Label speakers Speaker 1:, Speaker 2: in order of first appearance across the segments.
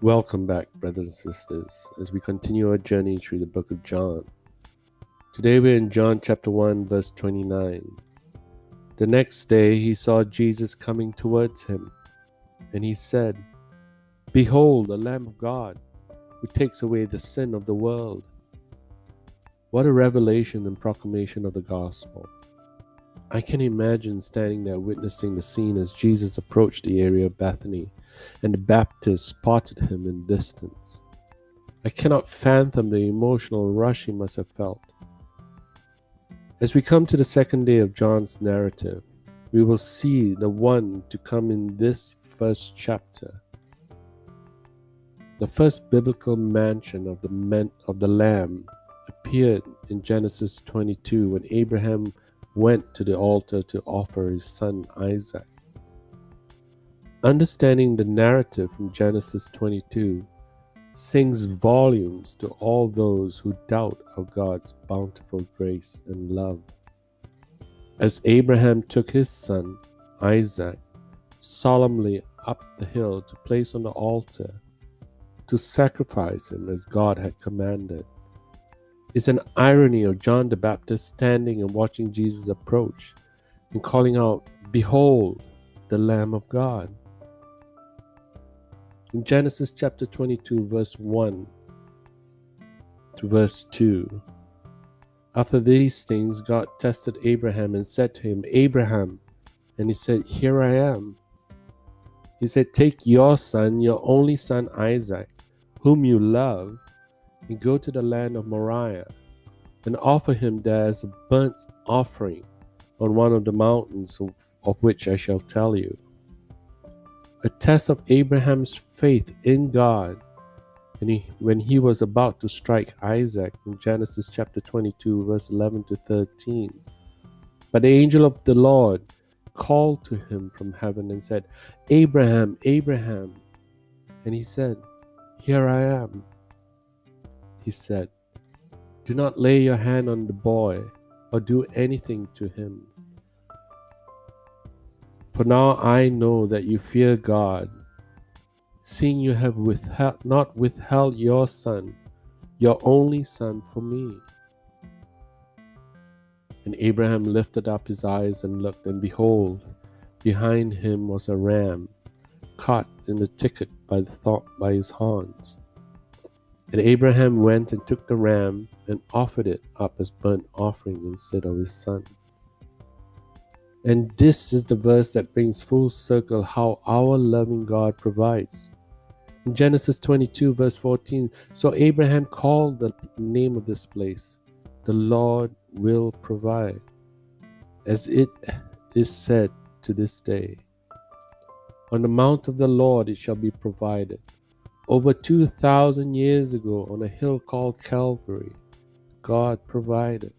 Speaker 1: Welcome back, brothers and sisters, as we continue our journey through the book of John. Today we're in John chapter 1, verse 29. The next day he saw Jesus coming towards him, and he said, Behold, the Lamb of God, who takes away the sin of the world. What a revelation and proclamation of the gospel. I can imagine standing there witnessing the scene as Jesus approached the area of Bethany and the Baptist spotted him in distance. I cannot fathom the emotional rush he must have felt. As we come to the second day of John's narrative, we will see the one to come in this first chapter. The first biblical mention of the men, of the lamb appeared in Genesis 22 when Abraham went to the altar to offer his son Isaac. Understanding the narrative from Genesis 22 sings volumes to all those who doubt of God's bountiful grace and love. As Abraham took his son, Isaac, solemnly up the hill to place on the altar to sacrifice him as God had commanded, is an irony of John the Baptist standing and watching Jesus approach and calling out, Behold, the Lamb of God. In Genesis chapter 22, verse 1 to verse 2, after these things, God tested Abraham and said to him, Abraham, and he said, Here I am. He said, Take your son, your only son Isaac, whom you love, and go to the land of Moriah, and offer him there as a burnt offering on one of the mountains of, of which I shall tell you a test of Abraham's faith in God and he, when he was about to strike Isaac in Genesis chapter 22, verse 11 to 13. But the angel of the Lord called to him from heaven and said, Abraham, Abraham. And he said, Here I am. He said, Do not lay your hand on the boy or do anything to him. For now I know that you fear God, seeing you have withheld, not withheld your son, your only son, for me. And Abraham lifted up his eyes and looked, and behold, behind him was a ram, caught in the thicket by, the thought, by his horns. And Abraham went and took the ram and offered it up as burnt offering instead of his son. And this is the verse that brings full circle how our loving God provides. In Genesis 22, verse 14, so Abraham called the name of this place, The Lord will provide, as it is said to this day. On the mount of the Lord it shall be provided. Over 2,000 years ago, on a hill called Calvary, God provided.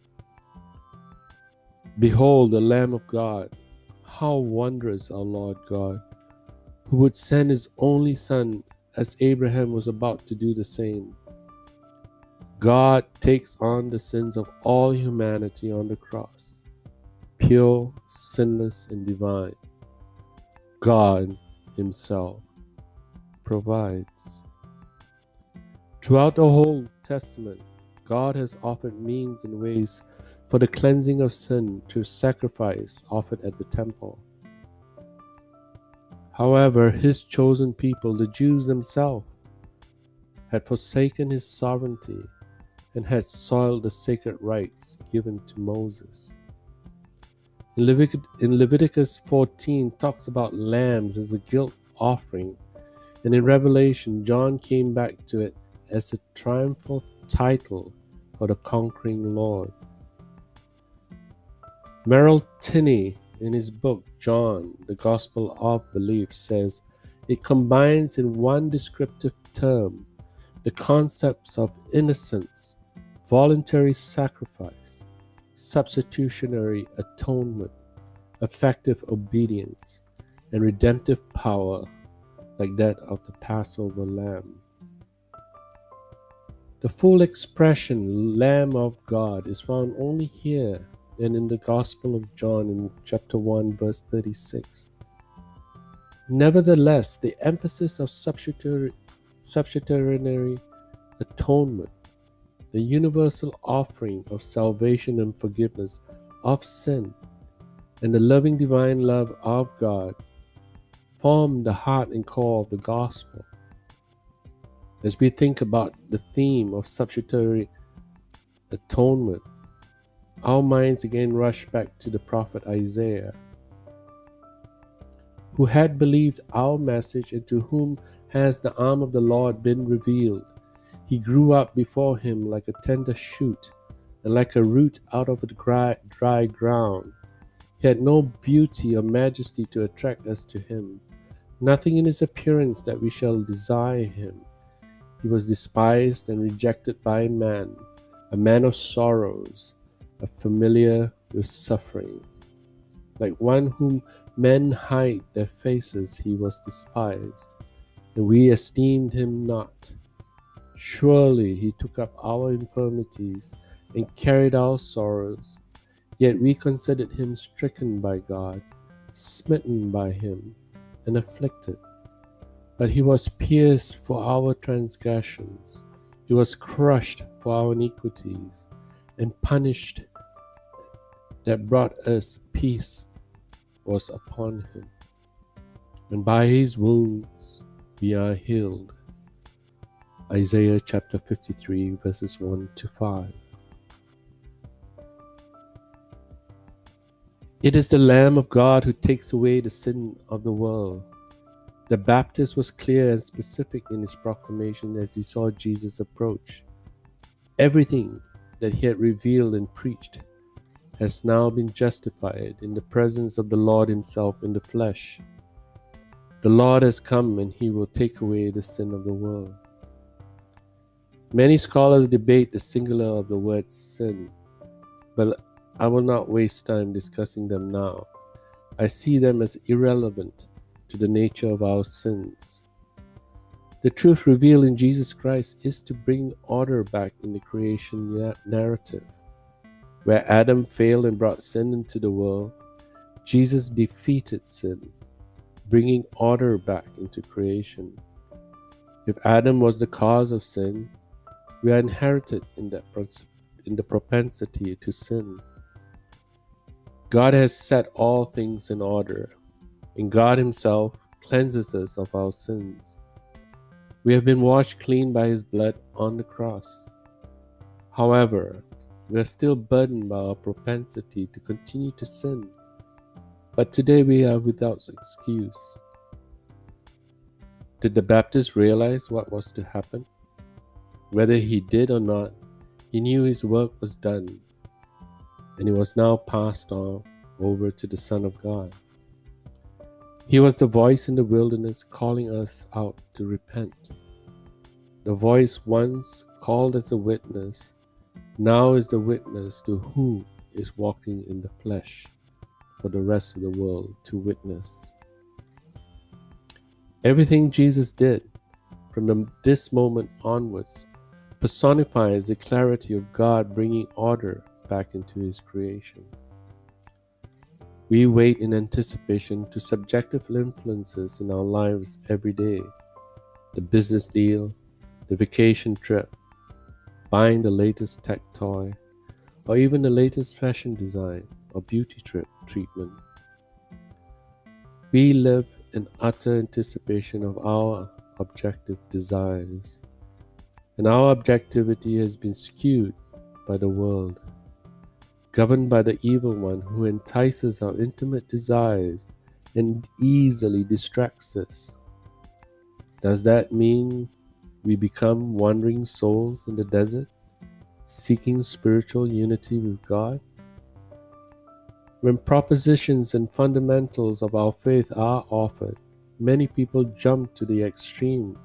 Speaker 1: Behold the Lamb of God. How wondrous our Lord God, who would send his only Son as Abraham was about to do the same. God takes on the sins of all humanity on the cross, pure, sinless, and divine. God Himself provides. Throughout the whole Testament, God has offered means and ways for the cleansing of sin through sacrifice offered at the temple. However, his chosen people, the Jews themselves, had forsaken his sovereignty and had soiled the sacred rites given to Moses. In, Levit- in Leviticus 14 talks about lambs as a guilt offering, and in Revelation John came back to it as a triumphal title for the conquering Lord. Merrill Tenney, in his book John, the Gospel of Belief, says it combines in one descriptive term the concepts of innocence, voluntary sacrifice, substitutionary atonement, effective obedience, and redemptive power, like that of the Passover lamb. The full expression Lamb of God is found only here and in the Gospel of John in chapter 1, verse 36. Nevertheless, the emphasis of substitutionary, atonement, the universal offering of salvation and forgiveness of sin, and the loving divine love of God form the heart and core of the gospel. As we think about the theme of substitutionary atonement, our minds again rush back to the prophet Isaiah, who had believed our message and to whom has the arm of the Lord been revealed. He grew up before him like a tender shoot and like a root out of the dry, dry ground. He had no beauty or majesty to attract us to him, nothing in his appearance that we shall desire him. He was despised and rejected by man, a man of sorrows, a familiar with suffering. Like one whom men hide their faces, he was despised, and we esteemed him not. Surely he took up our infirmities and carried our sorrows. Yet we considered him stricken by God, smitten by him, and afflicted. But he was pierced for our transgressions, he was crushed for our iniquities, and punished that brought us peace was upon him. And by his wounds we are healed. Isaiah chapter 53, verses 1 to 5. It is the Lamb of God who takes away the sin of the world. The Baptist was clear and specific in his proclamation as he saw Jesus approach. Everything that he had revealed and preached has now been justified in the presence of the Lord Himself in the flesh. The Lord has come and He will take away the sin of the world. Many scholars debate the singular of the word sin, but I will not waste time discussing them now. I see them as irrelevant to the nature of our sins. The truth revealed in Jesus Christ is to bring order back in the creation narrative. Where Adam failed and brought sin into the world, Jesus defeated sin, bringing order back into creation. If Adam was the cause of sin, we are inherited in, that, in the propensity to sin. God has set all things in order, and God Himself cleanses us of our sins. We have been washed clean by His blood on the cross. However, we are still burdened by our propensity to continue to sin, but today we are without excuse. Did the Baptist realize what was to happen? Whether he did or not, he knew his work was done, and it was now passed on over to the Son of God. He was the voice in the wilderness calling us out to repent. The voice once called as a witness, now is the witness to who is walking in the flesh for the rest of the world to witness. Everything Jesus did from the, this moment onwards personifies the clarity of God bringing order back into His creation. We wait in anticipation to subjective influences in our lives every day the business deal, the vacation trip, buying the latest tech toy, or even the latest fashion design or beauty trip treatment. We live in utter anticipation of our objective desires and our objectivity has been skewed by the world, governed by the evil one who entices our intimate desires and easily distracts us. Does that mean we become wandering souls in the desert, seeking spiritual unity with God? When propositions and fundamentals of our faith are offered, many people jump to the extreme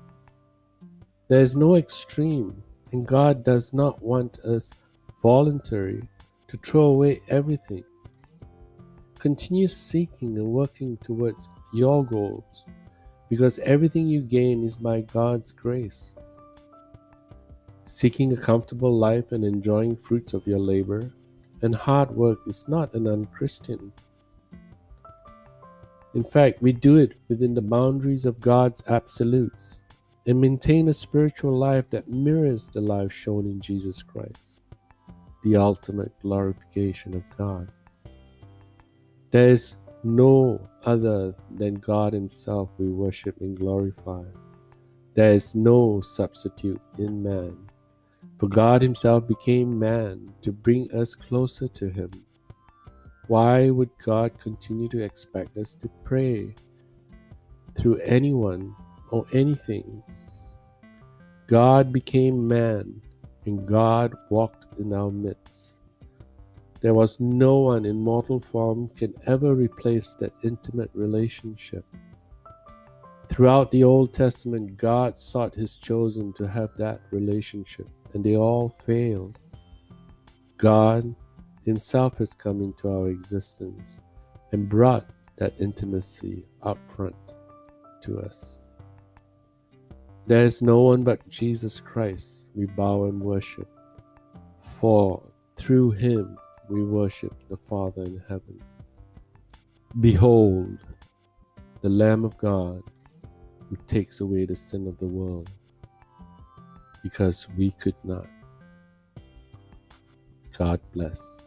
Speaker 1: there is no extreme, and God does not want us voluntary to throw away everything. Continue seeking and working towards your goals because everything you gain is by God's grace. Seeking a comfortable life and enjoying fruits of your labor and hard work is not an unchristian. In fact, we do it within the boundaries of God's absolutes and maintain a spiritual life that mirrors the life shown in Jesus Christ, the ultimate glorification of God. There is no other than God Himself we worship and glorify. There is no substitute in man. For God Himself became man to bring us closer to Him. Why would God continue to expect us to pray through anyone or anything? God became man and God walked in our midst. There was no one in mortal form can ever replace that intimate relationship. Throughout the Old Testament, God sought his chosen to have that relationship, and they all failed. God himself has come into our existence and brought that intimacy up front to us. There is no one but Jesus Christ we bow and worship, for through him we worship the Father in heaven. Behold, the Lamb of God who takes away the sin of the world, because we could not. God bless.